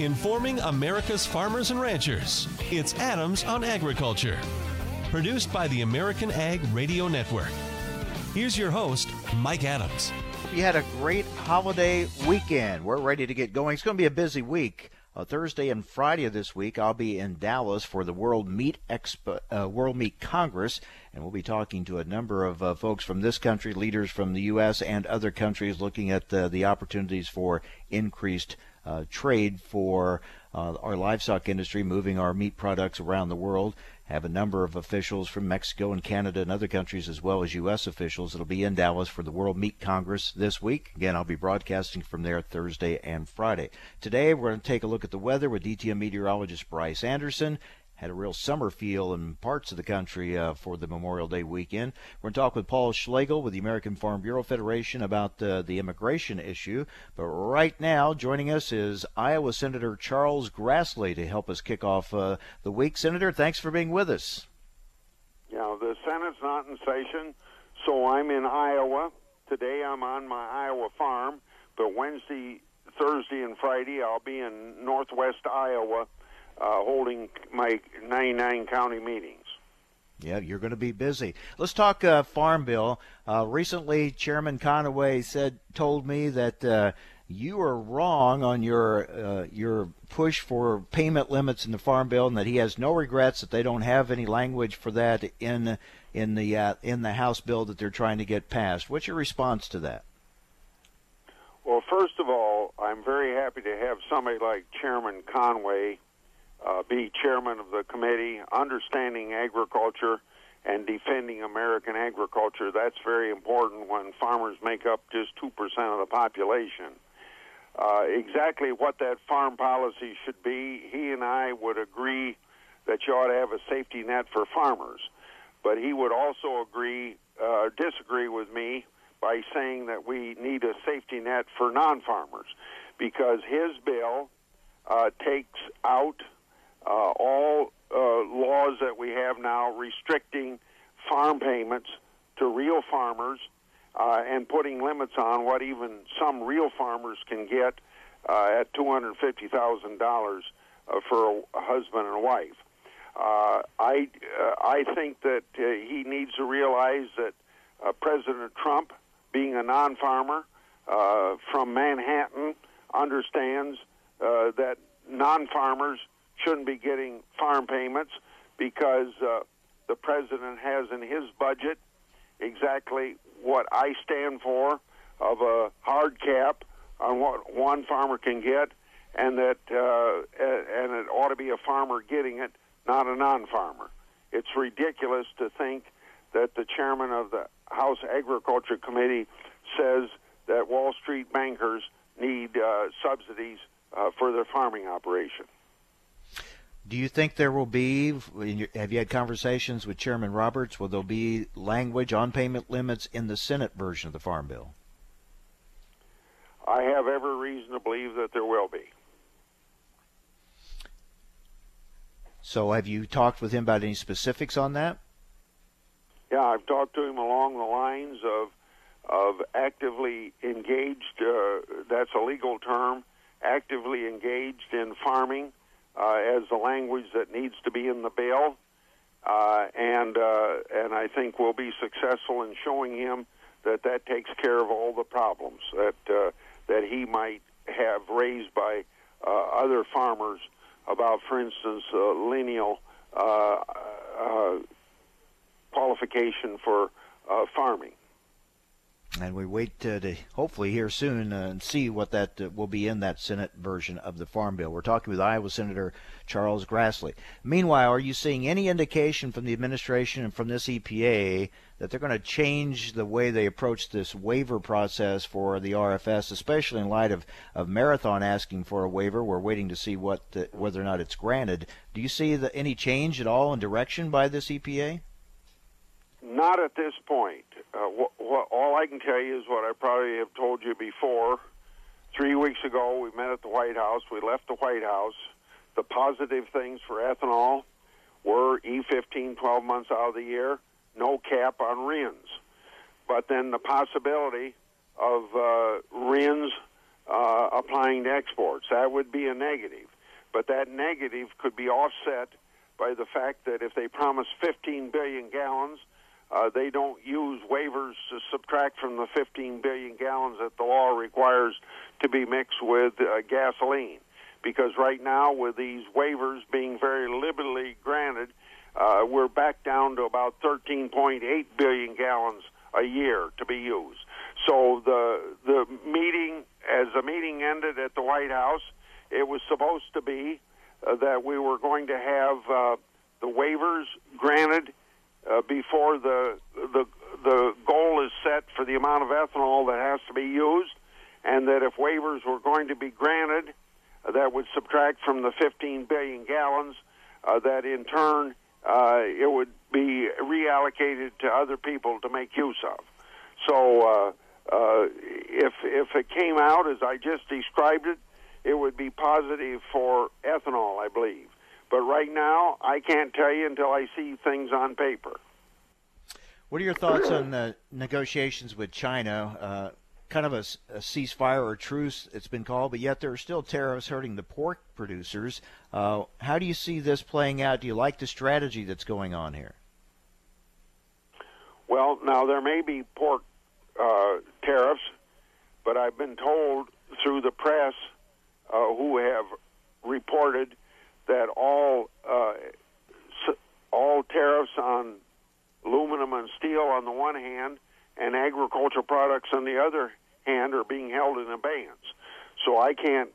informing America's farmers and ranchers. It's Adams on Agriculture, produced by the American Ag Radio Network. Here's your host, Mike Adams. You had a great holiday weekend. We're ready to get going. It's going to be a busy week. Uh, Thursday and Friday of this week, I'll be in Dallas for the World Meat Expo, uh, World Meat Congress, and we'll be talking to a number of uh, folks from this country, leaders from the U.S. and other countries, looking at the opportunities for increased uh, trade for uh, our livestock industry, moving our meat products around the world have a number of officials from Mexico and Canada and other countries, as well as U.S. officials. It'll be in Dallas for the World Meat Congress this week. Again, I'll be broadcasting from there Thursday and Friday. Today, we're going to take a look at the weather with DTN meteorologist Bryce Anderson had a real summer feel in parts of the country uh, for the Memorial Day weekend. We're going to talk with Paul Schlegel with the American Farm Bureau Federation about uh, the immigration issue. But right now, joining us is Iowa Senator Charles Grassley to help us kick off uh, the week. Senator, thanks for being with us. Yeah, the Senate's not in session, so I'm in Iowa. Today I'm on my Iowa farm, but Wednesday, Thursday, and Friday I'll be in northwest Iowa uh, holding my 99 county meetings. Yeah, you're going to be busy. Let's talk uh, Farm Bill. Uh, recently, Chairman Conaway said, told me that uh, you were wrong on your uh, your push for payment limits in the Farm Bill, and that he has no regrets that they don't have any language for that in in the uh, in the House bill that they're trying to get passed. What's your response to that? Well, first of all, I'm very happy to have somebody like Chairman Conaway uh, be chairman of the committee, understanding agriculture and defending American agriculture. That's very important when farmers make up just 2% of the population. Uh, exactly what that farm policy should be, he and I would agree that you ought to have a safety net for farmers. But he would also agree, uh, disagree with me by saying that we need a safety net for non farmers because his bill uh, takes out all uh, laws that we have now restricting farm payments to real farmers uh, and putting limits on what even some real farmers can get uh, at $250,000 uh, for a, husband and a wife. Uh, I uh, I think that uh, he needs to realize that uh, President Trump, being a non-farmer uh, from Manhattan, understands uh, that non-farmers shouldn't be getting farm payments because uh, the president has in his budget exactly what I stand for of a hard cap on what one farmer can get, and that uh, and it ought to be a farmer getting it, not a non-farmer. It's ridiculous to think that the chairman of the House Agriculture Committee says that Wall Street bankers need uh, subsidies uh, for their farming operation. Do you think there will be? Have you had conversations with Chairman Roberts? Will there be language on payment limits in the Senate version of the Farm Bill? I have every reason to believe that there will be. So, have you talked with him about any specifics on that? Yeah, I've talked to him along the lines of of actively engaged. Uh, that's a legal term. Actively engaged in farming as the language that needs to be in the bill, uh, and uh, and I think we'll be successful in showing him that that takes care of all the problems that uh, that he might have raised by uh, other farmers about, for instance, uh, lineal uh, uh, qualification for uh, farming and we wait to, to hopefully hear soon uh, and see what that uh, will be in that Senate version of the Farm Bill. We're talking with Iowa Senator Charles Grassley. Meanwhile, are you seeing any indication from the administration and from this EPA that they're going to change the way they approach this waiver process for the RFS, especially in light of, of Marathon asking for a waiver? We're waiting to see what the, whether or not it's granted. Do you see the, any change at all in direction by this EPA? Not at this point. Uh, wh- wh- all I can tell you is what I probably have told you before. Three weeks ago, we met at the White House. We left the White House. The positive things for ethanol were E15 12 months out of the year, no cap on RINs. But then the possibility of uh, RINs uh, applying to exports. That would be a negative. But that negative could be offset by the fact that if they promise 15 billion gallons, uh, they don't use waivers to subtract from the 15 billion gallons that the law requires to be mixed with uh, gasoline. Because right now, with these waivers being very liberally granted, uh, we're back down to about 13.8 billion gallons a year to be used. So the the meeting, as the meeting ended at the White House, it was supposed to be uh, that we were going to have uh, the waivers granted uh, before the the the goal is set for the amount of ethanol that has to be used, and that if waivers were going to be granted, uh, that would subtract from the 15 billion gallons. Uh, that in turn uh, it would be reallocated to other people to make use of. So uh, uh, if if it came out as I just described it, it would be positive for ethanol, I believe. But right now, I can't tell you until I see things on paper. What are your thoughts on the negotiations with China? Uh, kind of a, a, ceasefire or truce, it's been called, but yet there are still tariffs hurting the pork producers. Uh, how do you see this playing out? Do you like the strategy that's going on here? Well, now there may be pork uh, tariffs, but I've been told through the press uh, who have reported that all uh, all tariffs on aluminum and steel on the one hand and agricultural products on the other hand are being held in abeyance. So I can't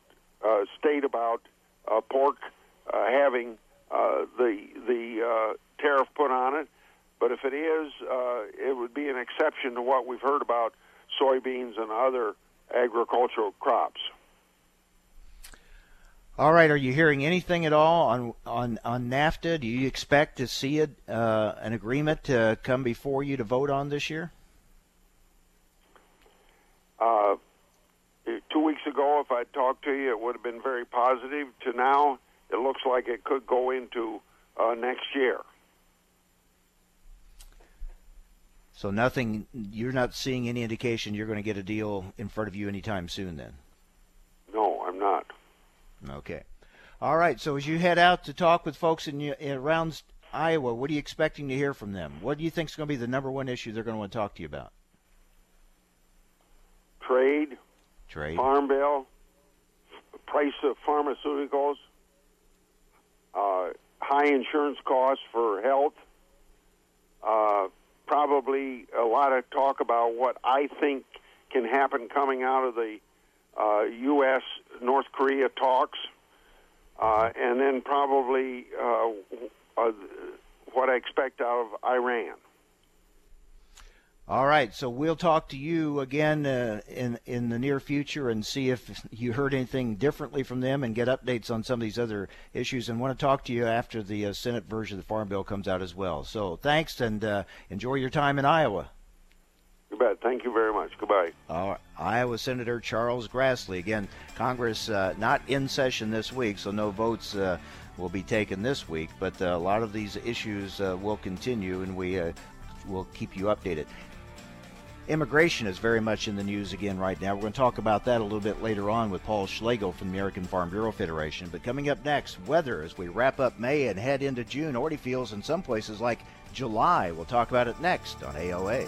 uh, state about uh, pork uh, having uh, the the uh, tariff put on it, but if it is, uh, it would be an exception to what we've heard about soybeans and other agricultural crops. All right. Are you hearing anything at all on on, on NAFTA? Do you expect to see it, uh, an agreement to come before you to vote on this year? Uh, two weeks ago, if I talked to you, it would have been very positive. To now, it looks like it could go into uh, next year. So nothing. You're not seeing any indication you're going to get a deal in front of you anytime soon. Then. No, I'm not. Okay. All right. So as you head out to talk with folks in, in around Iowa, what are you expecting to hear from them? What do you think is going to be the number one issue they're going to want to talk to you about? Trade. Trade. Farm bill. Price of pharmaceuticals. Uh, high insurance costs for health. Uh, probably a lot of talk about what I think can happen coming out of the uh, U.S. North Korea talks, uh, and then probably uh, uh, what I expect out of Iran. All right, so we'll talk to you again uh, in in the near future and see if you heard anything differently from them and get updates on some of these other issues. And want to talk to you after the uh, Senate version of the Farm Bill comes out as well. So thanks and enjoy your time in Iowa. You bet. Thank you very much. Goodbye. Uh, Iowa Senator Charles Grassley. Again, Congress uh, not in session this week, so no votes uh, will be taken this week. But uh, a lot of these issues uh, will continue, and we uh, will keep you updated. Immigration is very much in the news again right now. We're going to talk about that a little bit later on with Paul Schlegel from the American Farm Bureau Federation. But coming up next, weather as we wrap up May and head into June already feels in some places like July. We'll talk about it next on AOA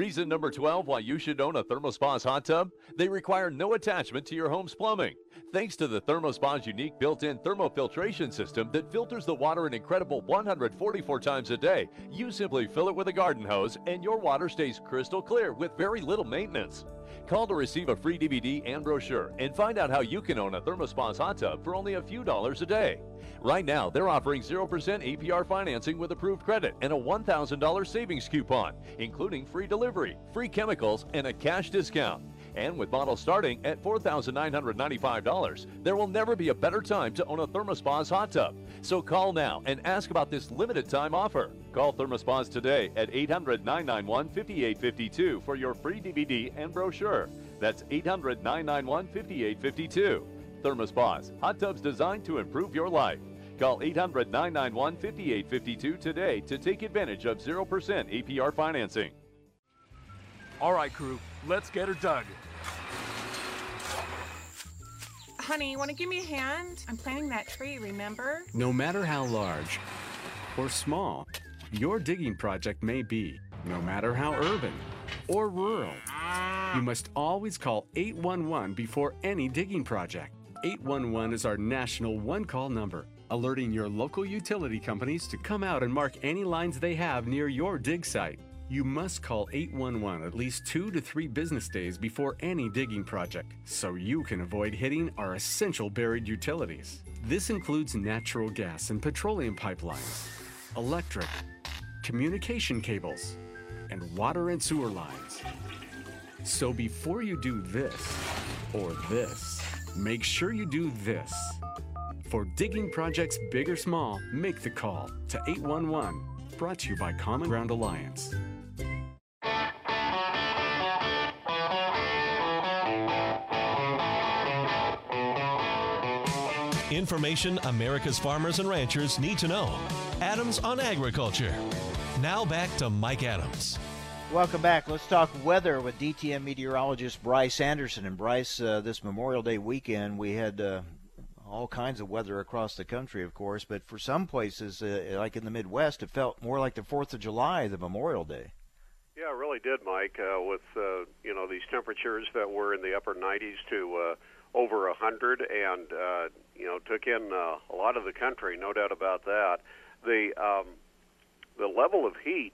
Reason number 12 why you should own a ThermoSpa's hot tub? They require no attachment to your home's plumbing. Thanks to the ThermoSpa's unique built-in thermofiltration system that filters the water an incredible 144 times a day, you simply fill it with a garden hose and your water stays crystal clear with very little maintenance. Call to receive a free DVD and brochure and find out how you can own a ThermoSpa's hot tub for only a few dollars a day. Right now, they're offering 0% APR financing with approved credit and a $1,000 savings coupon, including free delivery, free chemicals, and a cash discount. And with models starting at $4,995, there will never be a better time to own a ThermoSpa's hot tub. So call now and ask about this limited time offer. Call ThermoSpa's today at 800 991 5852 for your free DVD and brochure. That's 800 991 5852. ThermoSpas, hot tubs designed to improve your life. Call 800 991 5852 today to take advantage of 0% APR financing. All right, crew, let's get her dug. Honey, you want to give me a hand? I'm planting that tree, remember? No matter how large or small your digging project may be, no matter how urban or rural, you must always call 811 before any digging project. 811 is our national one call number, alerting your local utility companies to come out and mark any lines they have near your dig site. You must call 811 at least two to three business days before any digging project so you can avoid hitting our essential buried utilities. This includes natural gas and petroleum pipelines, electric, communication cables, and water and sewer lines. So before you do this or this, make sure you do this. For digging projects big or small, make the call to 811. Brought to you by Common Ground Alliance. Information America's farmers and ranchers need to know. Adams on Agriculture. Now back to Mike Adams. Welcome back. Let's talk weather with DTN meteorologist Bryce Anderson. And Bryce, uh, this Memorial Day weekend, we had uh, all kinds of weather across the country, of course, but for some places, uh, like in the Midwest, it felt more like the 4th of July than Memorial Day. Yeah, it really did, Mike, uh, with, uh, you know, these temperatures that were in the upper 90s to uh, over 100 and, uh, you know, took in uh, a lot of the country, no doubt about that. The, um, the level of heat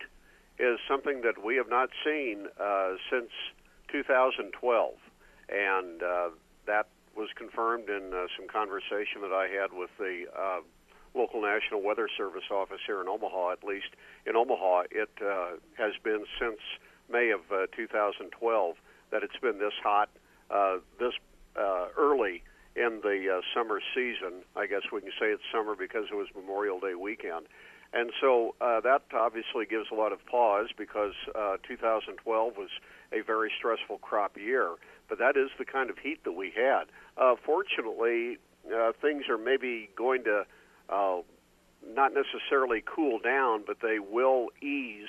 is something that we have not seen uh, since 2012, and uh, that was confirmed in uh, some conversation that I had with the uh, local National Weather Service office here in Omaha. At least in Omaha, it uh, has been since May of uh, 2012 that it's been this hot, uh, this uh, early in the uh, summer season. I guess we can say it's summer because it was Memorial Day weekend. And so uh, that obviously gives a lot of pause because uh, 2012 was a very stressful crop year. But that is the kind of heat that we had. Uh, fortunately, uh, things are maybe going to uh, not necessarily cool down, but they will ease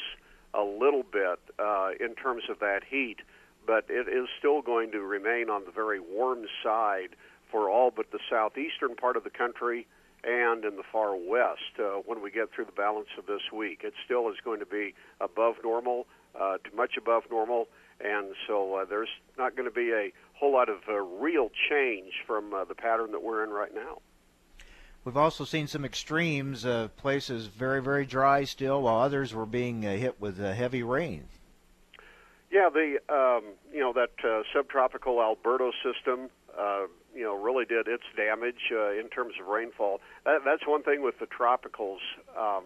a little bit uh, in terms of that heat. But it is still going to remain on the very warm side for all but the southeastern part of the country and in the far west uh, when we get through the balance of this week. It still is going to be above normal, uh, to much above normal, and so uh, there's not going to be a whole lot of uh, real change from uh, the pattern that we're in right now. We've also seen some extremes, uh, places very, very dry still, while others were being uh, hit with uh, heavy rain. Yeah, the um, you know that uh, subtropical Alberto system, uh, you know, really did its damage uh, in terms of rainfall. That, that's one thing with the tropicals. Um,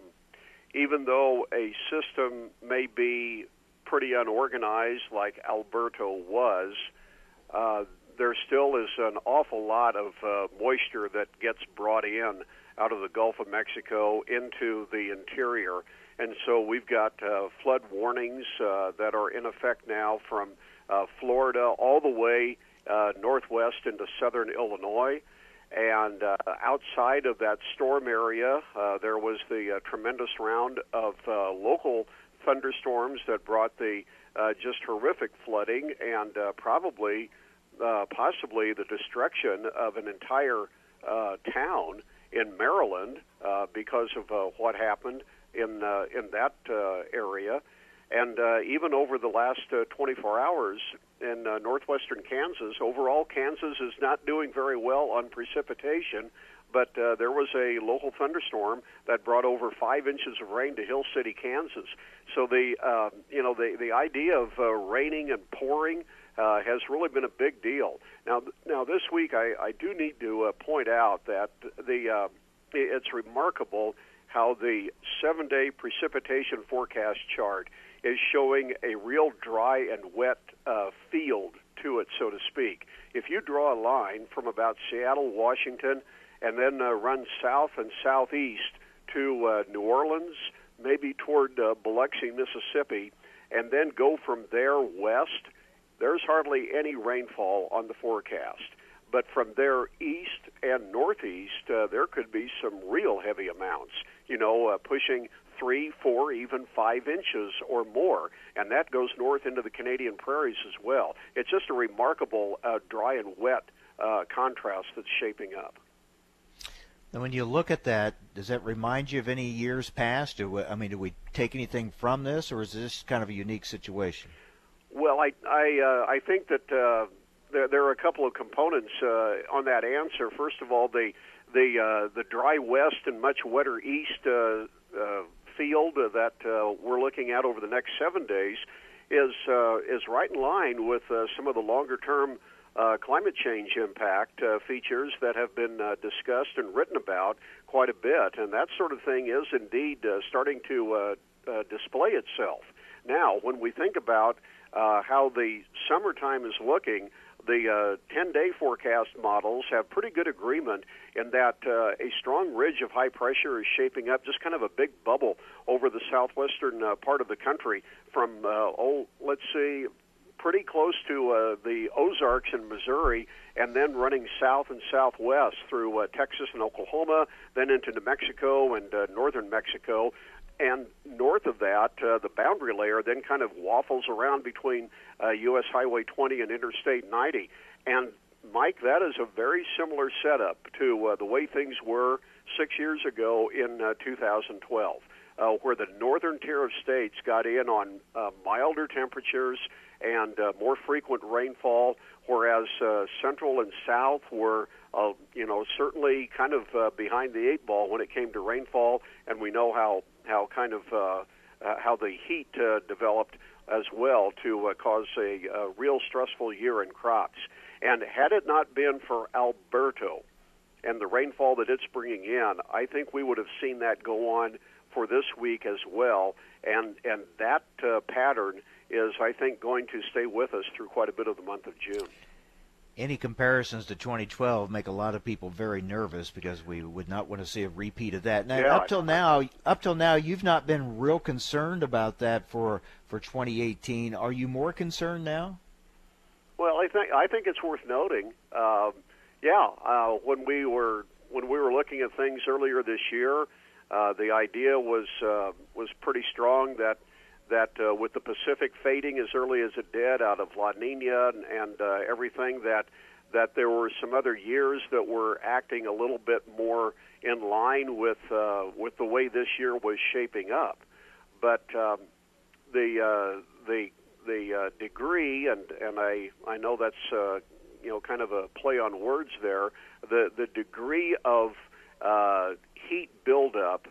even though a system may be pretty unorganized, like Alberto was, uh, there still is an awful lot of uh, moisture that gets brought in out of the Gulf of Mexico into the interior. And so we've got uh, flood warnings uh, that are in effect now from uh, Florida all the way uh, northwest into southern Illinois. And uh, outside of that storm area, uh, there was the uh, tremendous round of uh, local thunderstorms that brought the uh, just horrific flooding and uh, probably, uh, possibly, the destruction of an entire uh, town in Maryland uh, because of uh, what happened in uh, in that uh, area. And uh, even over the last uh, 24 hours in uh, northwestern Kansas, overall Kansas is not doing very well on precipitation. But uh, there was a local thunderstorm that brought over five inches of rain to Hill City, Kansas. So the uh, you know the the idea of uh, raining and pouring uh, has really been a big deal. Now, now this week I, I do need to uh, point out that the uh, it's remarkable how the seven-day precipitation forecast chart is showing a real dry and wet uh, field to it, so to speak. If you draw a line from about Seattle, Washington, and then uh, run south and southeast to uh, New Orleans, maybe toward uh, Biloxi, Mississippi, and then go from there west, there's hardly any rainfall on the forecast. But from there east and northeast, uh, there could be some real heavy amounts, you know, uh, pushing three, four, even five inches or more. And that goes north into the Canadian prairies as well. It's just a remarkable uh, dry and wet uh, contrast that's shaping up. And when you look at that, does that remind you of any years past? Do we, I mean, do we take anything from this, or is this kind of a unique situation? Well, I I uh, I think that uh, there there are a couple of components uh, on that answer. First of all, the the uh, the dry west and much wetter east uh, uh, field that we're looking at over the next seven days is is right in line with some of the longer term uh, climate change impact uh, features that have been uh, discussed and written about quite a bit, and that sort of thing is indeed uh, starting to uh, uh, display itself. Now, when we think about how the summertime is looking, the uh, 10 day forecast models have pretty good agreement in that a strong ridge of high pressure is shaping up, just kind of a big bubble over the southwestern part of the country from, oh, let's see, pretty close to uh, the Ozarks in Missouri, and then running south and southwest through uh, Texas and Oklahoma, then into New Mexico and uh, northern Mexico. And north of that, uh, the boundary layer then kind of waffles around between uh, U.S. Highway 20 and Interstate 90. And Mike, that is a very similar setup to uh, the way things were six years ago in uh, 2012, uh, where the northern tier of states got in on uh, milder temperatures and uh, more frequent rainfall, whereas uh, central and south were, uh, you know, certainly kind of uh, behind the eight ball when it came to rainfall, and we know how how kind of uh, uh, how the heat uh, developed as well to uh, cause a, a real stressful year in crops. And had it not been for Alberto and the rainfall that it's bringing in, I think we would have seen that go on for this week as well. And and that uh, pattern is, I think, going to stay with us through quite a bit of the month of June. Any comparisons to 2012 make a lot of people very nervous because we would not want to see a repeat of that. Now, Yeah, up till now, up till now, you've not been real concerned about that for for 2018. Are you more concerned now? Well, I think I think it's worth noting. Um, yeah, uh, when we were when we were looking at things earlier this year, uh, the idea was uh, was pretty strong that that uh, with the Pacific fading as early as it did out of La Nina and, and uh, everything that that there were some other years that were acting a little bit more in line with uh, with the way this year was shaping up, but um, the uh, the the uh, degree and and I I know that's uh, you know kind of a play on words there the the degree of uh, heat buildup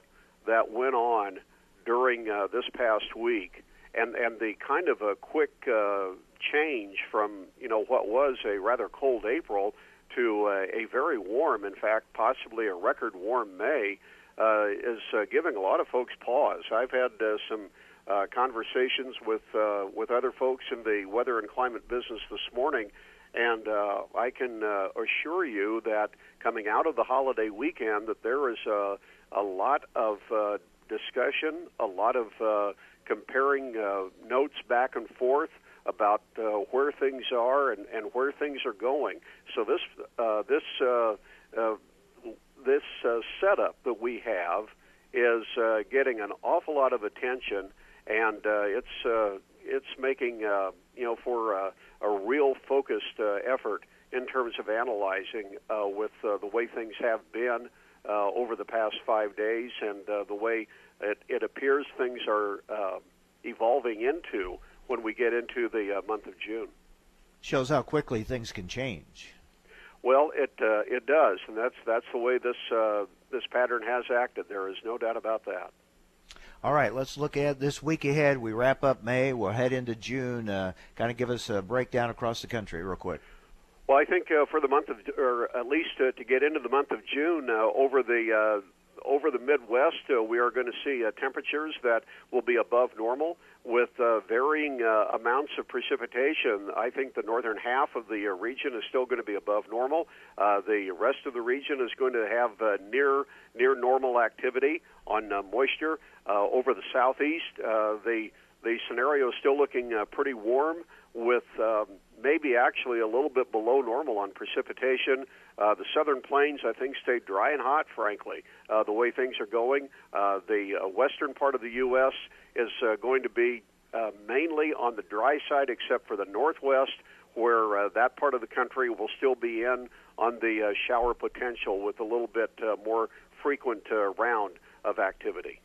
that went on during uh, this past week, and and the kind of a quick uh, change from you know what was a rather cold April to uh, a very warm, in fact, possibly a record warm May, uh, is uh, giving a lot of folks pause. I've had uh, some uh, conversations with uh, with other folks in the weather and climate business this morning, and uh, I can uh, assure you that coming out of the holiday weekend, that there is a, a lot of uh, discussion, a lot of uh, comparing uh, notes back and forth about uh, where things are and, and where things are going. So this uh, this uh, uh, this uh, setup that we have is uh, getting an awful lot of attention, and uh, it's uh, it's making uh, you know for uh, a real focused uh, effort in terms of analyzing uh, with uh, the way things have been uh, over the past five days and uh, the way it, it appears things are uh, evolving into when we get into the uh, month of June. Shows how quickly things can change. Well, it uh, it does, and that's that's the way this uh, this pattern has acted. There is no doubt about that. All right, let's look at this week ahead. We wrap up May. We'll head into June. Uh, kind of give us a breakdown across the country, real quick. Well, I think uh, for the month of, or at least uh, to get into the month of June, uh, over the uh, over the Midwest, uh, we are going to see uh, temperatures that will be above normal with uh, varying uh, amounts of precipitation. I think the northern half of the uh, region is still going to be above normal. Uh, the rest of the region is going to have uh, near near normal activity on uh, moisture. Uh, over the southeast, uh, the the scenario is still looking uh, pretty warm with um, maybe actually a little bit below normal on precipitation. Uh, the southern plains, I think, stay dry and hot, frankly, uh, the way things are going. Uh, the uh, western part of the U.S. is uh, going to be uh, mainly on the dry side, except for the northwest, where uh, that part of the country will still be in on the uh, shower potential with a little bit uh, more frequent uh, round of activity.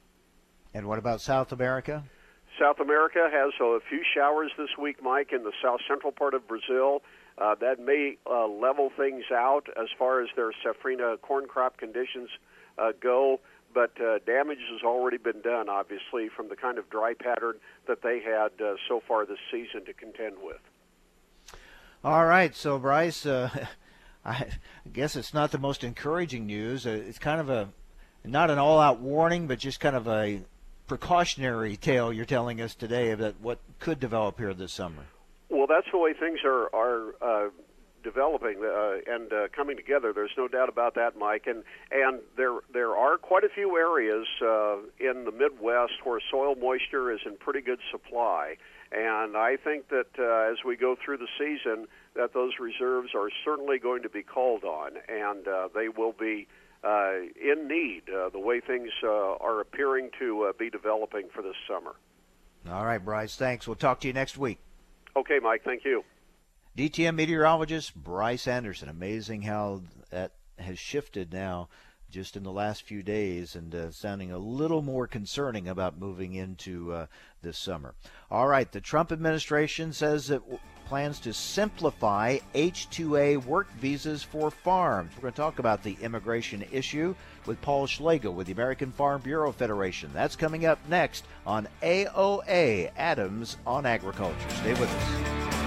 And what about South America? South America has a few showers this week, Mike, in the south central part of Brazil. Uh, that may uh, level things out as far as their safrinha corn crop conditions uh, go, but uh, damage has already been done, obviously, from the kind of dry pattern that they had uh, so far this season to contend with. All right, so Bryce, uh, I guess it's not the most encouraging news. Uh, it's kind of a not an all-out warning, but just kind of a precautionary tale you're telling us today about what could develop here this summer. Well, that's the way things are are uh, developing uh, and uh, coming together. There's no doubt about that, Mike. And and there there are quite a few areas uh, in the Midwest where soil moisture is in pretty good supply. And I think that uh, as we go through the season, that those reserves are certainly going to be called on, and uh, they will be in need uh, the way things uh, are appearing to uh, be developing for this summer. All right, Bryce, thanks. We'll talk to you next week. Okay, Mike, thank you. DTN meteorologist Bryce Anderson. Amazing how that has shifted now just in the last few days and uh, sounding a little more concerning about moving into uh, this summer. All right, the Trump administration says that. w- plans to simplify H-2A work visas for farms. We're going to talk about the immigration issue with Paul Schlegel with the American Farm Bureau Federation. That's coming up next on AOA Adams on Agriculture. Stay with us.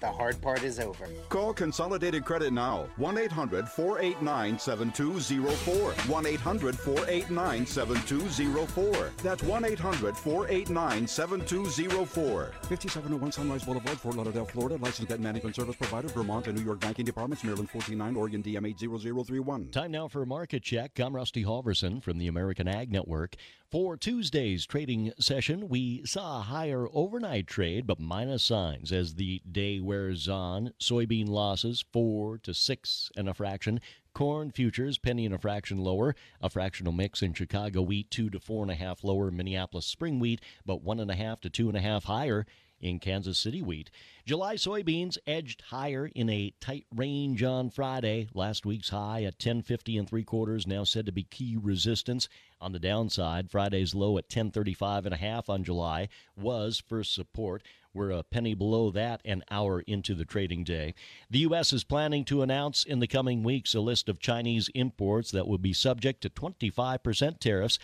the hard part is over. Call Consolidated Credit now. 1 800 489 7204. 1 800 489 7204. That's 1 800 489 7204. 5701 Sunrise Boulevard, Fort Lauderdale, Florida. Licensed debt management service provider, Vermont and New York banking departments, Maryland 149, Oregon DM 80031. Time now for a market check. I'm Rusty Halverson from the American Ag Network. For Tuesday's trading session, we saw a higher overnight trade, but minus signs as the day wears on. Soybean losses four to six and a fraction. Corn futures penny and a fraction lower. A fractional mix in Chicago wheat two to four and a half lower. Minneapolis spring wheat, but one and a half to two and a half higher in Kansas City wheat. July soybeans edged higher in a tight range on Friday. Last week's high at 1050 and three quarters now said to be key resistance. On the downside, Friday's low at 1035 and a half on July was first support. We're a penny below that an hour into the trading day. The U.S. is planning to announce in the coming weeks a list of Chinese imports that will be subject to 25% tariffs,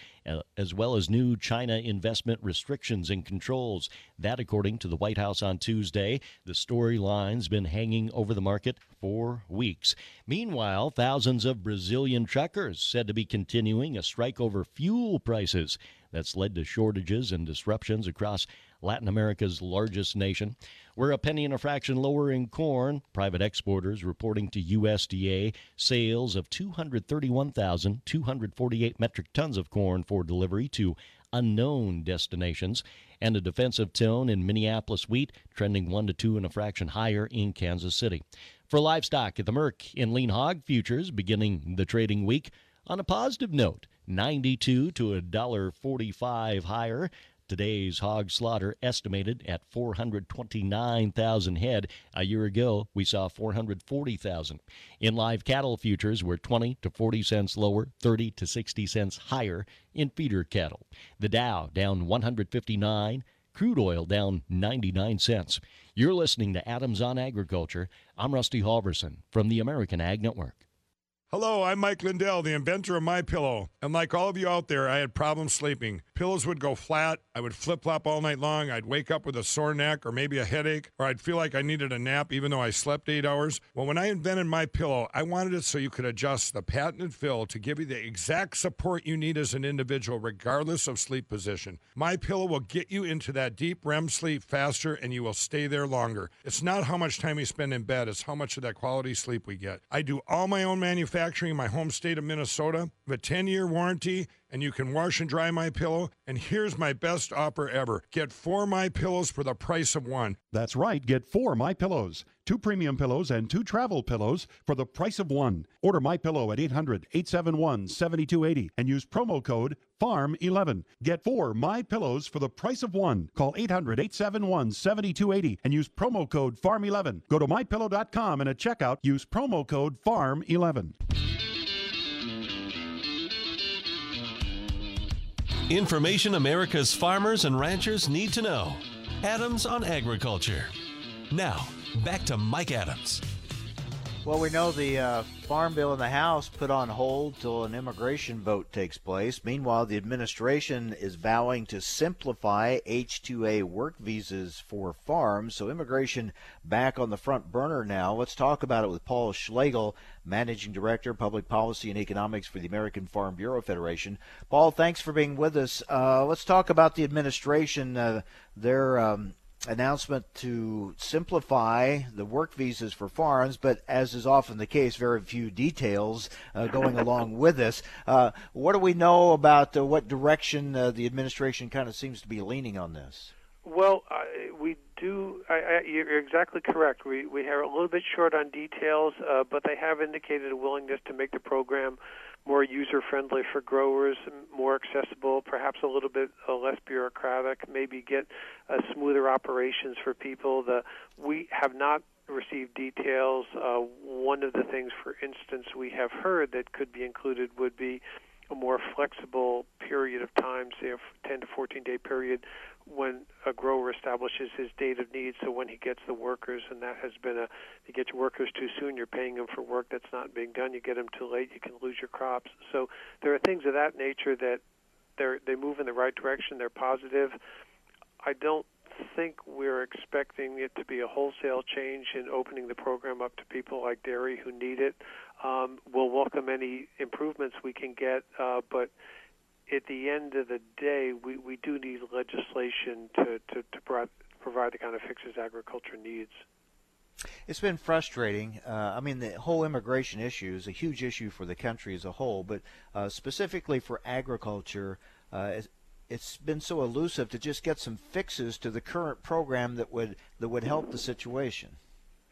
as well as new China investment restrictions and controls. That, according to the White House on Tuesday. The storyline's been hanging over the market for weeks. Meanwhile, thousands of Brazilian truckers said to be continuing a strike over fuel prices. That's led to shortages and disruptions across Latin America's largest nation. We're a penny and a fraction lower in corn. Private exporters reporting to USDA sales of 231,248 metric tons of corn for delivery to unknown destinations, and a defensive tone in Minneapolis wheat, trending one to two and a fraction higher in Kansas City. For livestock at the Merc in lean hog futures, beginning the trading week on a positive note, 92 to a dollar 45 higher. Today's hog slaughter estimated at 429,000 head. A year ago, we saw 440,000. In live cattle futures, we're 20 to 40 cents lower, 30 to 60 cents higher in feeder cattle. The Dow down 159, crude oil down 99 cents. You're listening to Adams on Agriculture. I'm Rusty Halverson from the American Ag Network. Hello, I'm Mike Lindell, the inventor of My Pillow. And like all of you out there, I had problems sleeping. Pillows would go flat. I would flip flop all night long. I'd wake up with a sore neck or maybe a headache, or I'd feel like I needed a nap even though I slept eight hours. Well, when I invented My Pillow, I wanted it so you could adjust the patented fill to give you the exact support you need as an individual, regardless of sleep position. My Pillow will get you into that deep REM sleep faster, and you will stay there longer. It's not how much time you spend in bed; it's how much of that quality sleep we get. I do all my own manufacturing manufacturing in my home state of Minnesota. Have a 10 year warranty and you can wash and dry my pillow. And here's my best offer ever. Get four my pillows for the price of one. That's right. Get four my pillows. Two premium pillows and two travel pillows for the price of one. Order my pillow at 800-871-7280 and use promo code FARM11. Get four my pillows for the price of one. Call 800-871-7280 and use promo code FARM11. Go to mypillow.com and at checkout use promo code FARM11. Information America's farmers and ranchers need to know. Adams on Agriculture. Now, back to Mike Adams. Well, we know the uh, Farm Bill in the House put on hold till an immigration vote takes place. Meanwhile, the administration is vowing to simplify H-2A work visas for farms. So immigration back on the front burner now. Let's talk about it with Paul Schlegel, Managing Director, Public Policy and Economics for the American Farm Bureau Federation. Paul, thanks for being with us. Uh, let's talk about the administration. Uh, their um, announcement to simplify the work visas for farms, but as is often the case, very few details uh, going along with this. Uh, what do we know about uh, what direction uh, the administration kind of seems to be leaning on this? Well, we do. I, I, you're exactly correct. We we are a little bit short on details, uh, but they have indicated a willingness to make the program more user friendly for growers, more accessible, perhaps a little bit uh, less bureaucratic, maybe get uh, smoother operations for people. The we have not received details. Uh, one of the things, for instance, we have heard that could be included would be a more flexible period of time, say a 10 to 14 day period, when a grower establishes his date of need. So when he gets the workers, and that has been a, you get your workers too soon, you're paying them for work that's not being done. You get them too late, you can lose your crops. So there are things of that nature that they they move in the right direction. They're positive. I don't think we're expecting it to be a wholesale change in opening the program up to people like dairy who need it. Um, we'll welcome any improvements we can get, uh, but at the end of the day, we, we do need legislation to, to, to provide the kind of fixes agriculture needs. It's been frustrating. Uh, I mean, the whole immigration issue is a huge issue for the country as a whole, but uh, specifically for agriculture, uh, it's, it's been so elusive to just get some fixes to the current program that would that would help the situation.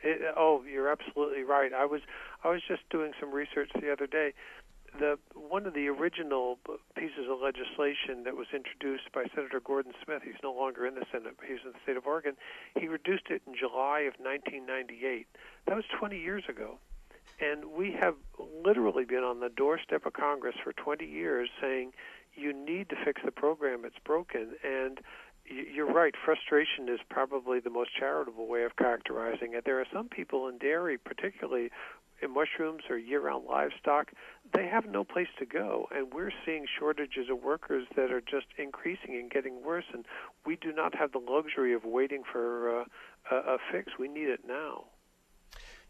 It, oh, you're absolutely right. I was I was just doing some research the other day the one of the original pieces of legislation that was introduced by Senator Gordon Smith, he's no longer in the Senate, but he's in the state of Oregon, he reduced it in July of 1998. That was 20 years ago. And we have literally been on the doorstep of Congress for 20 years saying you need to fix the program. It's broken, and you're right. Frustration is probably the most charitable way of characterizing it. There are some people in dairy, particularly in mushrooms or year-round livestock, they have no place to go, and we're seeing shortages of workers that are just increasing and getting worse. And we do not have the luxury of waiting for uh, a, a fix. We need it now.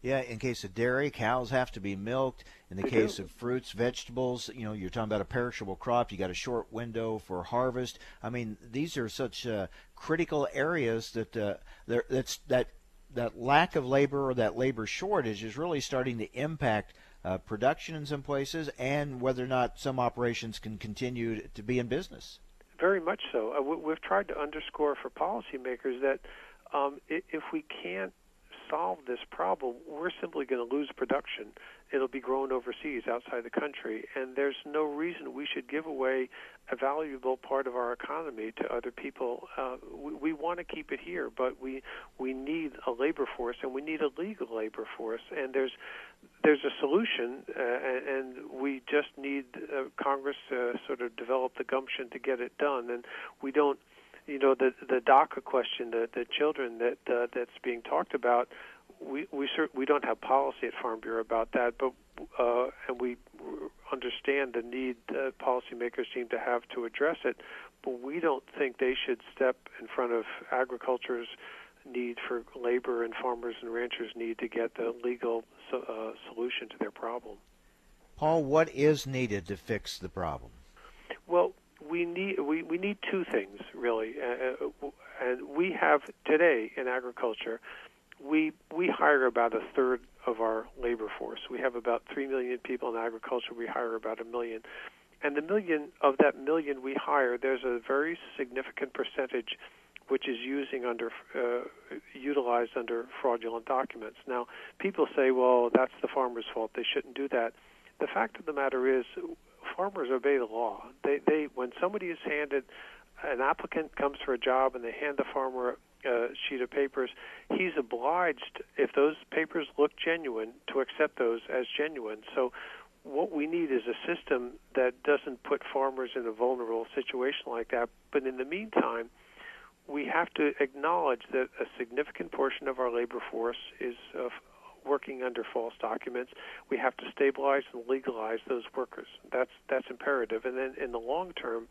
Yeah, in case of dairy, cows have to be milked. In the They case do. of fruits, vegetables, you know, you're talking about a perishable crop. You got a short window for harvest. I mean, these are such uh, critical areas that uh, there, that's that that lack of labor or that labor shortage is really starting to impact uh, production in some places and whether or not some operations can continue to be in business. Very much so. Uh, we- we've tried to underscore for policymakers that um, if we can't solve this problem, we're simply going to lose production. It'll be grown overseas, outside the country, and there's no reason we should give away a valuable part of our economy to other people. Uh, we, we want to keep it here, but we we need a labor force, and we need a legal labor force. And there's there's a solution, uh, and, we just need uh, Congress to sort of develop the gumption to get it done. And we don't you know the the DACA question, the the children that uh, that's being talked about. We we cert- we don't have policy at Farm Bureau about that, but uh, and we understand the need uh, policymakers seem to have to address it. But we don't think they should step in front of agriculture's need for labor and farmers and ranchers' need to get the legal so, uh, solution to their problem. Paul, what is needed to fix the problem? Well, we need we, we need two things really, uh, uh, and we have today in agriculture, we we hire about a third of our labor force. We have about three million people in agriculture. We hire about a million, and the million of that million we hire, there's a very significant percentage which is using under uh, utilized under fraudulent documents. Now, people say, well, that's the farmer's fault. They shouldn't do that. The fact of the matter is, farmers obey the law. They they when somebody is handed an applicant comes for a job and they hand the farmer a sheet of papers, he's obliged if those papers look genuine to accept those as genuine. So what we need is a system that doesn't put farmers in a vulnerable situation like that. But in the meantime, we have to acknowledge that a significant portion of our labor force is uh, working under false documents. We have to stabilize and legalize those workers. That's that's imperative. And then in the long term,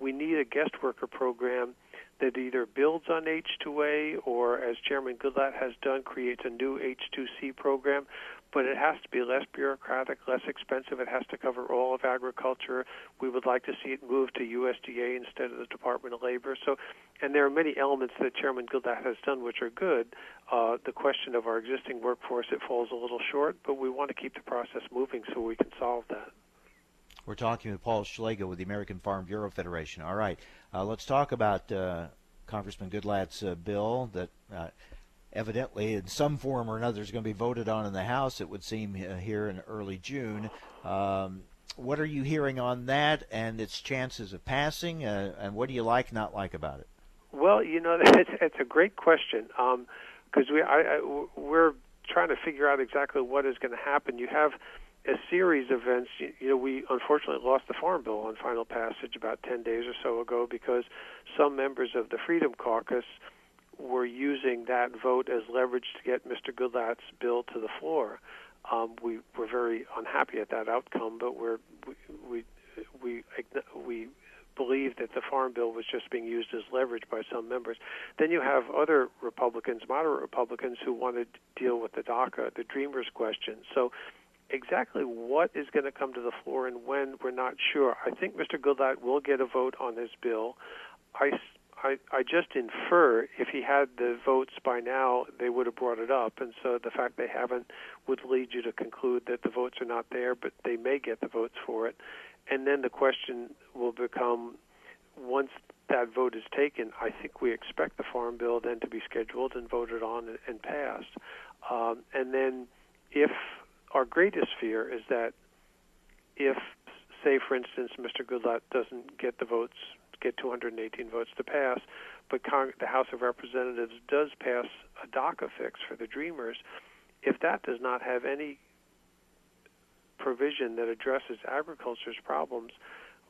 we need a guest worker program that either builds on H2A or, as Chairman Goodlatte has done, creates a new H2C program. But it has to be less bureaucratic, less expensive. It has to cover all of agriculture. We would like to see it move to USDA instead of the Department of Labor. So, and there are many elements that Chairman Goodlatte has done which are good. Uh, the question of our existing workforce, it falls a little short, but we want to keep the process moving so we can solve that. We're talking with Paul Schlegel with the American Farm Bureau Federation. All right, uh, let's talk about uh, Congressman Goodlatte's uh, bill that uh, evidently, in some form or another, is going to be voted on in the House. It would seem uh, here in early June. Um, what are you hearing on that and its chances of passing? Uh, and what do you like, not like about it? Well, you know, it's, it's a great question because we I, I, we're trying to figure out exactly what is going to happen. You have a series of events. You, know, we unfortunately lost the Farm Bill on final passage about 10 days or so ago because some members of the Freedom Caucus were using that vote as leverage to get Mr. Goodlatte's bill to the floor. Um, we were very unhappy at that outcome, but we're, we we we we believe that the Farm Bill was just being used as leverage by some members. Then you have other Republicans, moderate Republicans, who want to deal with the DACA, the Dreamers question. So exactly what is going to come to the floor and when, we're not sure. I think Mr. Goodlatte will get a vote on his bill. I, I, I just infer if he had the votes by now, they would have brought it up. And so the fact they haven't would lead you to conclude that the votes are not there, but they may get the votes for it. And then the question will become once that vote is taken, I think we expect the Farm Bill then to be scheduled and voted on and, and passed. Um, and then if our greatest fear is that if, say, for instance, Mr. Goodlatte doesn't get the votes, get 218 votes to pass, but Cong- the House of Representatives does pass a DACA fix for the Dreamers, if that does not have any provision that addresses agriculture's problems,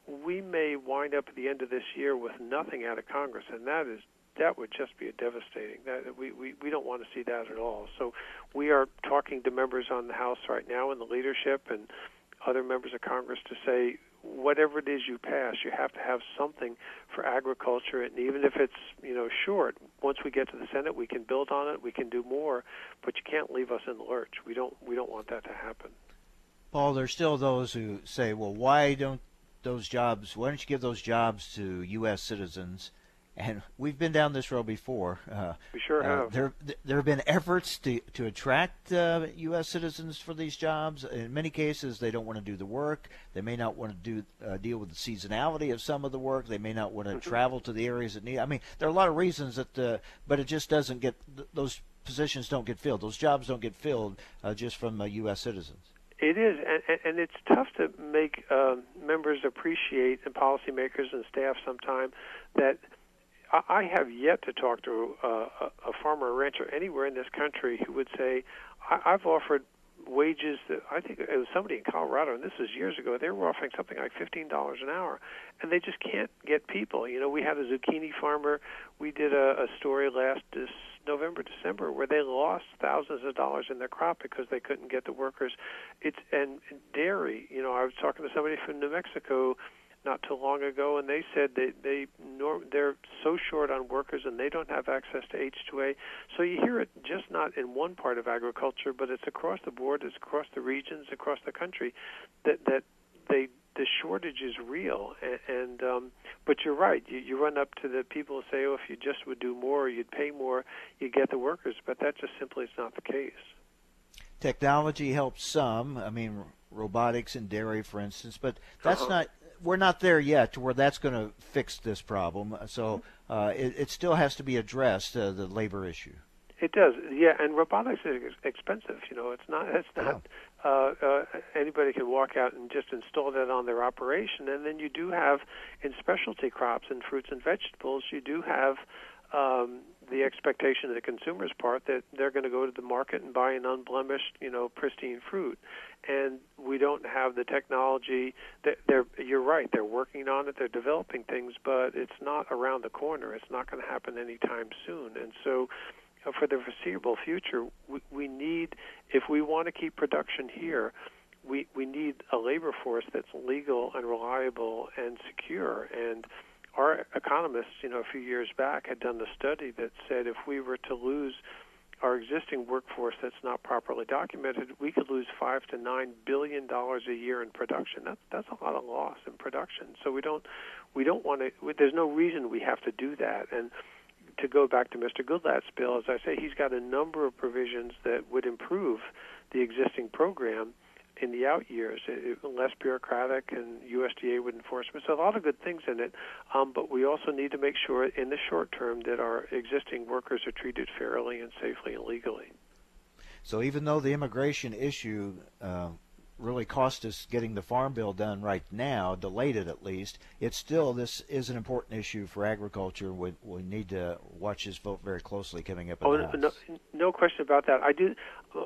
we may wind up at the end of this year with nothing out of Congress, and that is that would just be a devastating. That we, we we don't want to see that at all. So we are talking to members on the House right now and the leadership and other members of Congress to say whatever it is you pass, you have to have something for agriculture, and even if it's you know short, once we get to the Senate, we can build on it, we can do more, but you can't leave us in the lurch. We don't we don't want that to happen. Paul, there's still those who say, well, why don't those jobs? Why don't you give those jobs to U.S. citizens? And we've been down this road before. Uh, we sure uh, have. There, there have been efforts to to attract uh, U.S. citizens for these jobs. In many cases, they don't want to do the work. They may not want to do uh, deal with the seasonality of some of the work. They may not want to mm-hmm. travel to the areas that need. I mean, there are a lot of reasons that, uh, but it just doesn't get those positions don't get filled. Those jobs don't get filled uh, just from U.S. citizens. It is, and, and it's tough to make members appreciate and policymakers and staff sometime that I have yet to talk to uh, a, a farmer or rancher anywhere in this country who would say, I- "I've offered wages that I think it was somebody in Colorado, and this was years ago. They were offering something like fifteen dollars an hour, and they just can't get people. You know, we had a zucchini farmer. We did a, a story last this November, December, where they lost thousands of dollars in their crop because they couldn't get the workers. It's and dairy. You know, I was talking to somebody from New Mexico not too long ago, and they said they they nor, they're so short on workers and they don't have access to H2A. So you hear it just not in one part of agriculture, but it's across the board, it's across the regions, across the country, that that they the shortage is real. And, and um, but you're right. You, you run up to the people who say, "Oh, if you just would do more, you'd pay more, you get the workers." But that just simply is not the case. Technology helps some. I mean, robotics in dairy, for instance, but that's uh-huh. not we're not there yet to where that's going to fix this problem. So uh, it, it, still has to be addressed, uh, the labor issue. It does, yeah. And robotics is expensive. You know, it's not. It's not. Uh, uh, anybody can walk out and just install that on their operation. And then you do have in specialty crops and fruits and vegetables, you do have um, the expectation of the consumer's part that they're going to go to the market and buy an unblemished, you know, pristine fruit. And we don't have the technology. That they're, you're right. They're working on it. They're developing things, but it's not around the corner. It's not going to happen anytime soon. And so, uh, for the foreseeable future, we, we need, if we want to keep production here, we we need a labor force that's legal and reliable and secure. And our economists, you know, a few years back had done the study that said if we were to lose our existing workforce that's not properly documented, we could lose five to nine billion dollars a year in production. That's that's a lot of loss in production. So we don't we don't want to. There's no reason we have to do that. And to go back to Mr. Goodlatte's bill, as I say, he's got a number of provisions that would improve the existing program in the out years, it, less bureaucratic, and USDA would enforce it. So a lot of good things in it, um, but we also need to make sure in the short term that our existing workers are treated fairly and safely and legally. So even though the immigration issue uh, really cost us getting the farm bill done right now, delayed it at least. It's still this is an important issue for agriculture. We we need to watch this vote very closely coming up. Oh, no, no, question about that. I do.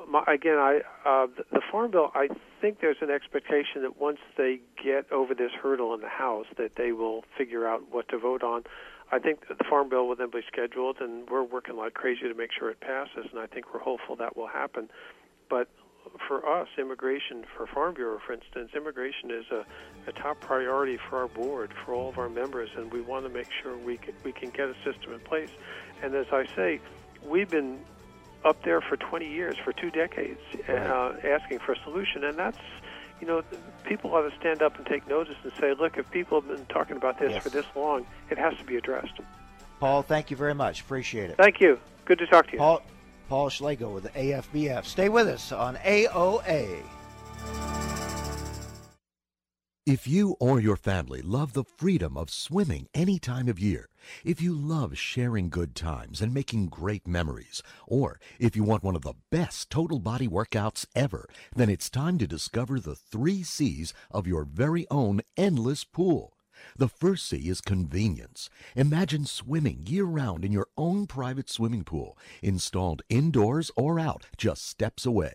My, again, I uh, the, farm bill. I think there's an expectation that once they get over this hurdle in the House, that they will figure out what to vote on. I think the farm bill will then be scheduled, and we're working like crazy to make sure it passes. And I think we're hopeful that will happen. But for us, immigration, for Farm Bureau, for instance, immigration is a, a top priority for our board, for all of our members, and we want to make sure we can, we can get a system in place. And as I say, we've been up there for 20 years, for two decades, uh, asking for a solution, and that's you know, people ought to stand up and take notice and say, look, if people have been talking about this yes. for this long, it has to be addressed. Paul, thank you very much. Appreciate it. Thank you. Good to talk to you. Paul, Paul Schlagel with the AFBF. Stay with us on AOA. If you or your family love the freedom of swimming any time of year, if you love sharing good times and making great memories, or if you want one of the best total body workouts ever, then it's time to discover the three C's of your very own endless pool. The first C is convenience. Imagine swimming year round in your own private swimming pool, installed indoors or out, just steps away.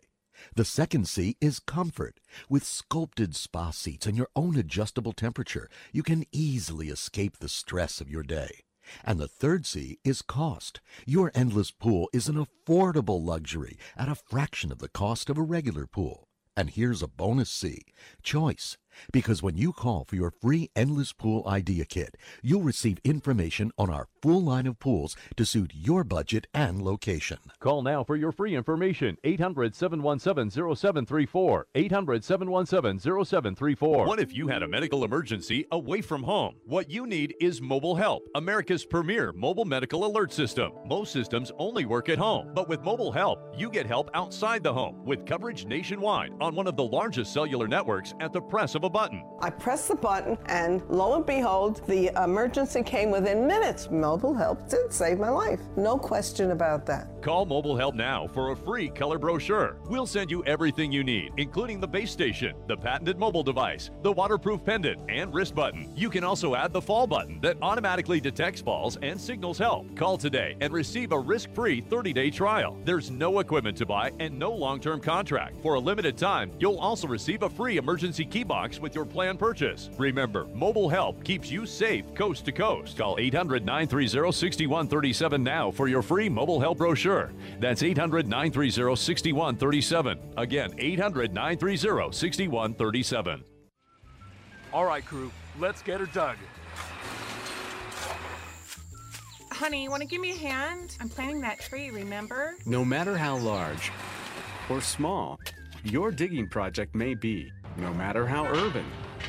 The second C is comfort. With sculpted spa seats and your own adjustable temperature, you can easily escape the stress of your day. And the third C is cost. Your endless pool is an affordable luxury at a fraction of the cost of a regular pool. And here's a bonus C choice. Because when you call for your free Endless Pool Idea Kit, you'll receive information on our full line of pools to suit your budget and location. Call now for your free information. 800 717 0734. 800 717 0734. What if you had a medical emergency away from home? What you need is Mobile Help, America's premier mobile medical alert system. Most systems only work at home, but with Mobile Help, you get help outside the home with coverage nationwide on one of the largest cellular networks at the press of a button. I pressed the button, and lo and behold, the emergency came within minutes. Mobile help did save my life. No question about that. Call Mobile Help now for a free color brochure. We'll send you everything you need, including the base station, the patented mobile device, the waterproof pendant, and wrist button. You can also add the fall button that automatically detects falls and signals help. Call today and receive a risk free 30 day trial. There's no equipment to buy and no long term contract. For a limited time, you'll also receive a free emergency key box with your plan purchase. Remember, mobile help keeps you safe coast to coast. Call 800 930 6137 now for your free mobile help brochure. That's 800 930 6137. Again, 800 930 6137. All right, crew, let's get her dug. Honey, want to give me a hand? I'm planting that tree, remember? No matter how large or small your digging project may be, no matter how urban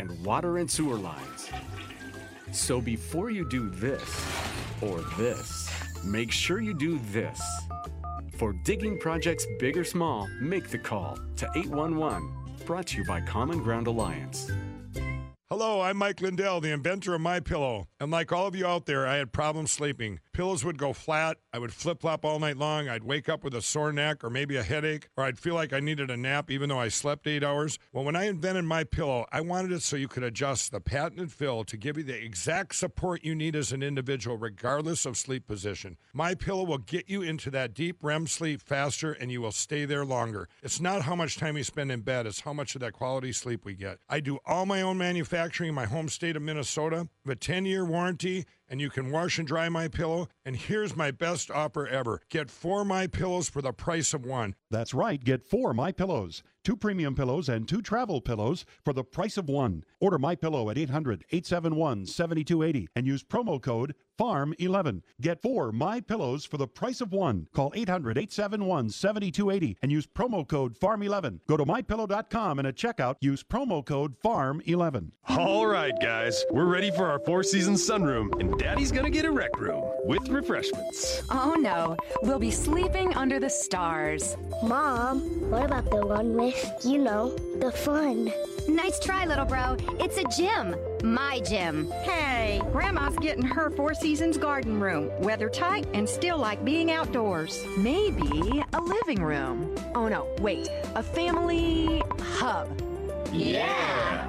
and water and sewer lines. So before you do this or this, make sure you do this. For digging projects big or small, make the call to 811. Brought to you by Common Ground Alliance. Hello, I'm Mike Lindell, the inventor of My Pillow. And like all of you out there, I had problems sleeping. Pillows would go flat. I would flip flop all night long. I'd wake up with a sore neck or maybe a headache, or I'd feel like I needed a nap even though I slept eight hours. Well, when I invented My Pillow, I wanted it so you could adjust the patented fill to give you the exact support you need as an individual, regardless of sleep position. My Pillow will get you into that deep REM sleep faster, and you will stay there longer. It's not how much time you spend in bed; it's how much of that quality sleep we get. I do all my own manufacturing in my home state of Minnesota. A 10 year warranty and you can wash and dry my pillow. And here's my best offer ever. Get four my pillows for the price of one. That's right, get four my pillows, two premium pillows and two travel pillows for the price of one. Order my pillow at 800-871-7280 and use promo code FARM11. Get four my pillows for the price of one. Call 800-871-7280 and use promo code FARM11. Go to mypillow.com and at checkout use promo code FARM11. All right, guys, we're ready for our Four Seasons sunroom, and Daddy's gonna get a rec room with refreshments. Oh no, we'll be sleeping under the stars. Mom, what about the one with, you know, the fun? Nice try, little bro. It's a gym. My gym. Hey, Grandma's getting her Four Seasons garden room. Weather tight and still like being outdoors. Maybe a living room. Oh no, wait, a family hub. Yeah!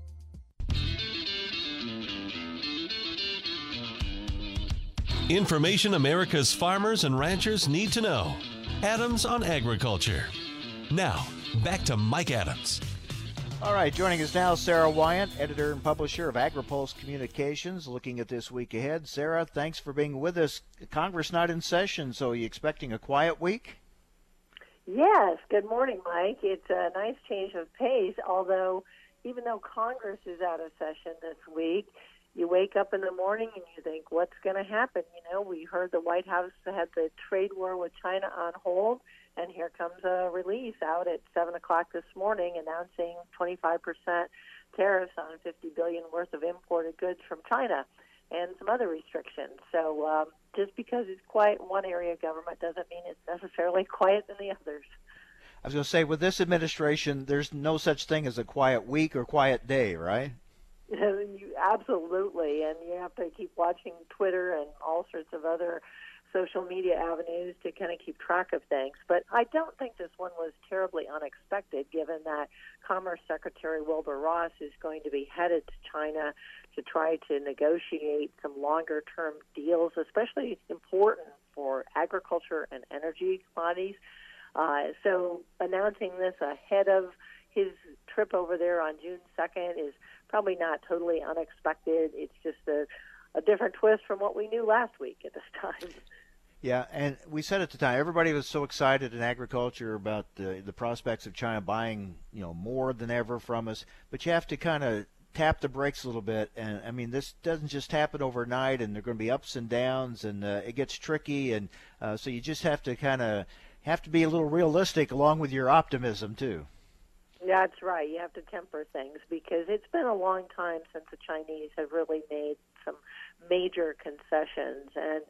Information America's farmers and ranchers need to know. Adams on Agriculture. Now, back to Mike Adams. All right, joining us now, Sarah Wyant, editor and publisher of AgriPulse Communications, looking at this week ahead. Sarah, thanks for being with us. Congress not in session, so are you expecting a quiet week? Yes, good morning, Mike. It's a nice change of pace, although even though Congress is out of session this week, you wake up in the morning and you think, what's going to happen? You know, we heard the White House had the trade war with China on hold, and here comes a release out at 7 o'clock this morning announcing 25% tariffs on 50 billion worth of imported goods from China and some other restrictions. So um, just because it's quiet in one area of government doesn't mean it's necessarily quiet in the others. I was going to say, with this administration, there's no such thing as a quiet week or quiet day, right? You, absolutely, and you have to keep watching Twitter and all sorts of other social media avenues to kind of keep track of things. But I don't think this one was terribly unexpected, given that Commerce Secretary Wilbur Ross is going to be headed to China to try to negotiate some longer term deals, especially important for agriculture and energy commodities. Uh, so announcing this ahead of his trip over there on June 2nd is probably not totally unexpected. It's just a, a different twist from what we knew last week at this time. Yeah, and we said at the time everybody was so excited in agriculture about the the prospects of China buying you know more than ever from us, but you have to kind of tap the brakes a little bit. And I mean, this doesn't just happen overnight, and there are going to be ups and downs, and uh, it gets tricky, and uh, so you just have to kind of have to be a little realistic along with your optimism too. That's right. You have to temper things because it's been a long time since the Chinese have really made some major concessions, and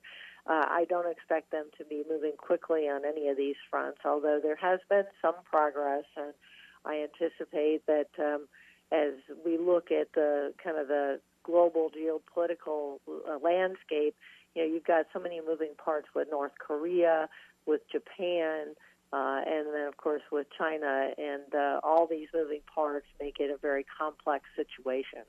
uh, I don't expect them to be moving quickly on any of these fronts. Although there has been some progress, and I anticipate that um, as we look at the kind of the global geopolitical uh, landscape, you know, you've got so many moving parts with North Korea, with Japan uh, and then, of course, with China, and uh, all these moving parts make it a very complex situation.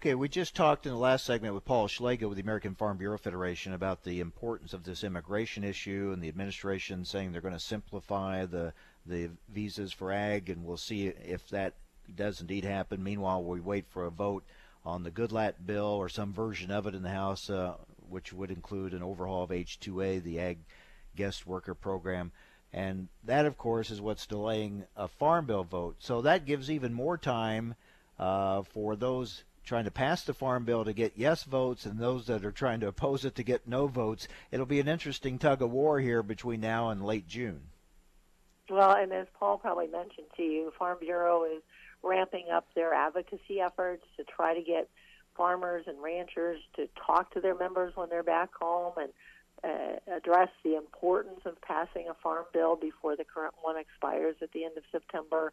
Okay, we just talked in the last segment with Paul Schlegel with the American Farm Bureau Federation about the importance of this immigration issue and the administration saying they're going to simplify the the visas for ag, and we'll see if that does indeed happen. Meanwhile, we wait for a vote on the Goodlatte bill or some version of it in the House, uh, which would include an overhaul of H2A, the ag guest worker program. And that, of course, is what's delaying a farm bill vote. So that gives even more time uh, for those trying to pass the farm bill to get yes votes and those that are trying to oppose it to get no votes. It'll be an interesting tug of war here between now and late June. Well, and as Paul probably mentioned to you, Farm Bureau is ramping up their advocacy efforts to try to get farmers and ranchers to talk to their members when they're back home and uh, address the importance of passing a farm bill before the current one expires at the end of September.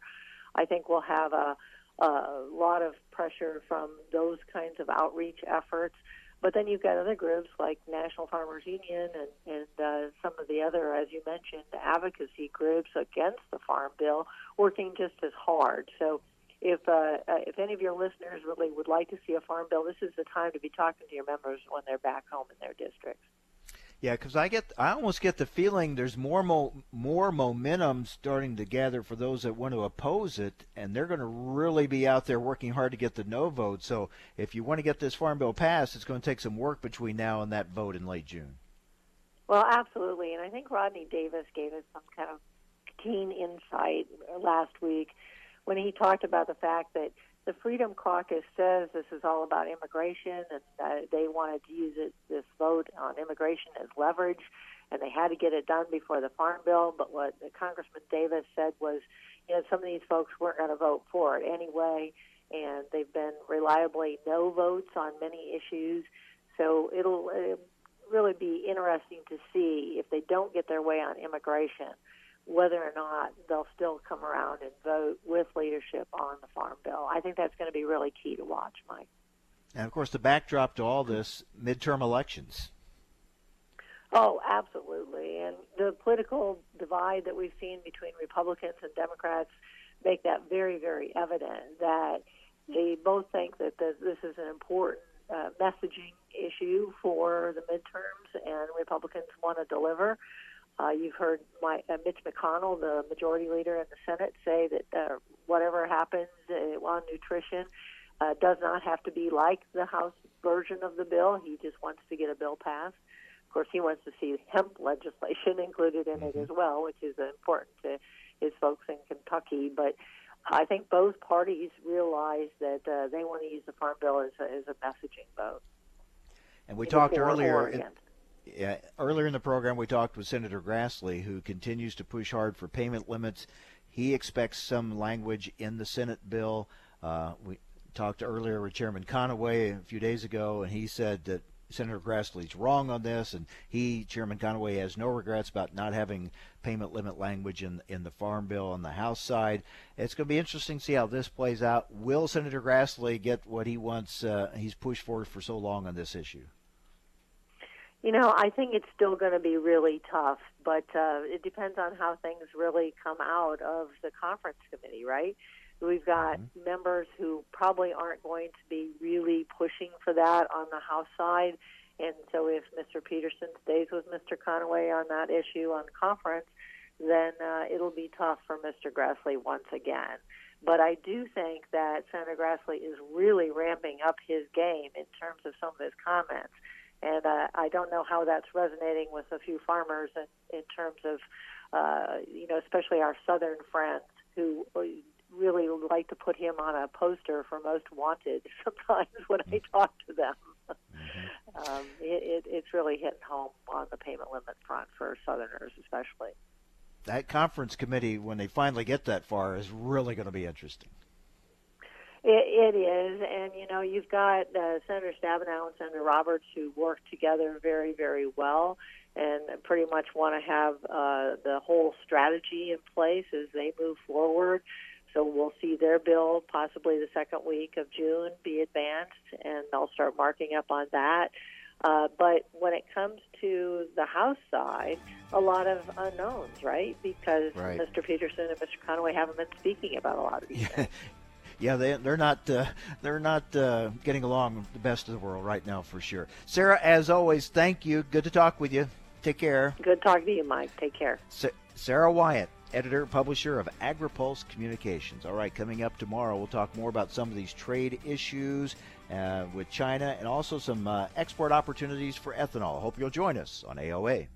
I think we'll have a, a lot of pressure from those kinds of outreach efforts. But then you've got other groups like National Farmers Union and, and uh, some of the other, as you mentioned, advocacy groups against the farm bill working just as hard. So if uh, uh, if any of your listeners really would like to see a farm bill, this is the time to be talking to your members when they're back home in their districts. Yeah, because I get, I almost get the feeling there's more mo- more momentum starting to gather for those that want to oppose it, and they're going to really be out there working hard to get the no vote. So if you want to get this farm bill passed, it's going to take some work between now and that vote in late June. Well, absolutely, and I think Rodney Davis gave us some kind of keen insight last week when he talked about the fact that the Freedom Caucus says this is all about immigration, and they wanted to use it, this vote on immigration as leverage, and they had to get it done before the Farm Bill. But what Congressman Davis said was, you know, some of these folks weren't going to vote for it anyway, and they've been reliably no votes on many issues. So it'll, it'll really be interesting to see if they don't get their way on immigration whether or not they'll still come around and vote with leadership on the farm bill. I think that's going to be really key to watch, Mike. And of course, the backdrop to all this midterm elections. Oh, absolutely. And the political divide that we've seen between Republicans and Democrats make that very, very evident that they both think that the, this is an important uh, messaging issue for the midterms, and Republicans want to deliver. Uh, you've heard my, uh, Mitch McConnell, the majority leader in the Senate, say that uh, whatever happens uh, on nutrition uh, does not have to be like the House version of the bill. He just wants to get a bill passed. Of course, he wants to see hemp legislation included in it as well, which is important to his folks in Kentucky. But I think both parties realize that uh, they want to use the Farm Bill as a, as a messaging vote. And we talked earlier. Yeah, earlier in the program, we talked with Senator Grassley, who continues to push hard for payment limits. He expects some language in the Senate bill. Uh, we talked earlier with Chairman Conaway a few days ago, and he said that Senator Grassley's wrong on this, and he, Chairman Conaway, has no regrets about not having payment limit language in in the Farm Bill on the House side. It's going to be interesting to see how this plays out. Will Senator Grassley get what he wants? Uh, he's pushed for for so long on this issue. You know, I think it's still going to be really tough, but uh, it depends on how things really come out of the conference committee, right? We've got members who probably aren't going to be really pushing for that on the House side. And so if Mr. Peterson stays with Mr. Conaway on that issue on conference, then uh, it'll be tough for Mr. Grassley once again. But I do think that Senator Grassley is really ramping up his game in terms of some of his comments. And uh, I don't know how that's resonating with a few farmers in, in terms of, uh, you know, especially our southern friends who really like to put him on a poster for most wanted sometimes when I talk to them. um, it, it, it's really hitting home on the payment limit front for Southerners, especially. That conference committee, when they finally get that far, is really going to be interesting. It, it is, and you know, you've got uh, Senator Stabenow and Senator Roberts who work together very, very well, and pretty much want to have uh, the whole strategy in place as they move forward. So we'll see their bill possibly the second week of June be advanced, and they'll start marking up on that. Uh, but when it comes to the House side, a lot of unknowns, right? Because Right. Mr. Peterson and Mr. Conaway haven't been speaking about a lot of these things. Yeah, they they're not uh, they're not uh, getting along the best of the world right now for sure. Sarah, as always, thank you. Good to talk with you. Take care. Good talking to you, Mike. Take care. Sa- Sarah Wyant, editor publisher of AgriPulse Communications. All right, coming up tomorrow, we'll talk more about some of these trade issues uh, with China and also some uh, export opportunities for ethanol. Hope you'll join us on AOA.